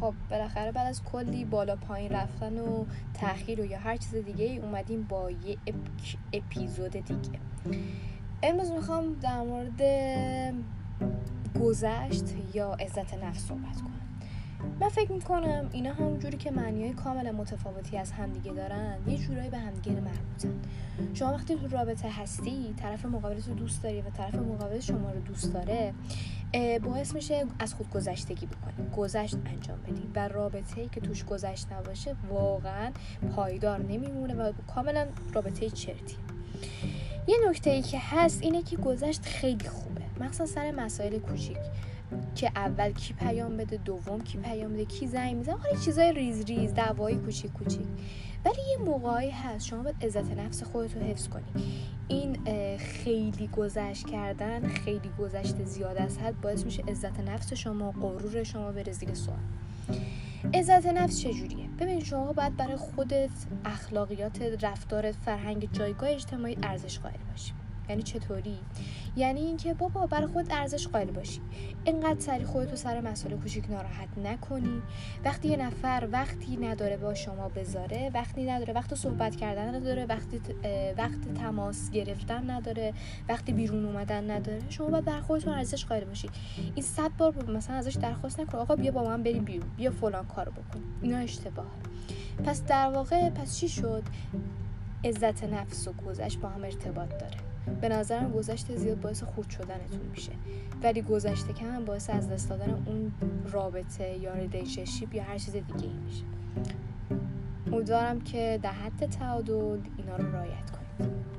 خب بالاخره بعد از کلی بالا پایین رفتن و تاخیر و یا هر چیز دیگه ای اومدیم با یه اپیزود دیگه. امروز می‌خوام در مورد گذشت یا عزت نفس صحبت کنم. من فکر می‌کنم اینا همونجوری که معنی کاملا متفاوتی از همدیگه دارن یه جورایی به همدیگه مربوطن. شما وقتی تو رابطه هستی طرف مقابلت رو دوست داری و طرف مقابل شما رو دوست داره باعث میشه از خود گذشتگی بکنی گذشت انجام بدی و رابطه ای که توش گذشت نباشه واقعا پایدار نمیمونه و کاملا رابطه چرتی. یه نکته ای که هست اینه که گذشت خیلی خوبه. مخصوصا سر مسائل کوچیک. که اول کی پیام بده دوم کی پیام بده کی زنگ می‌زنه. حالا چیزای ریز ریز دعوایی کوچیک کوچیک. ولی یه موقعی هست شما باید عزت نفس خودت رو حفظ کنی. این خیلی گذشت کردن خیلی گذشت زیاد از حد باعث میشه عزت نفس شما غرور شما بره زیر سوال. عزت نفس چجوریه؟ ببین شما باید برای خودت اخلاقیات رفتارت فرهنگ جایگاه اجتماعی ارزش قائل باشی. یعنی چطوری؟ یعنی اینکه بابا برای خود ارزش قائل باشی. اینقدر سری خودتو سر مسئله کوچیک ناراحت نکنی. وقتی یه نفر وقتی نداره با شما بذاره وقتی نداره وقت صحبت کردن نداره وقتی وقت تماس گرفتن نداره وقتی بیرون اومدن نداره شما باید برای خودتون ارزش قائل باشی. این صد بار مثلا ازش درخواست نکن آقا بیا با من بریم بیرون بیا فلان کارو بکن. اینا اشتباه پس در واقع پس چی شد؟ عزت نفس و گذشت با هم ارتباط داره. به نظرم گذشت زیاد باعث خورد شدنتون میشه. ولی گذشت کم باعث از دست دادن اون رابطه یا relationship یا هر چیز دیگه ای میشه. امیدوارم که در حد تعادل اینا رو رعایت کنید.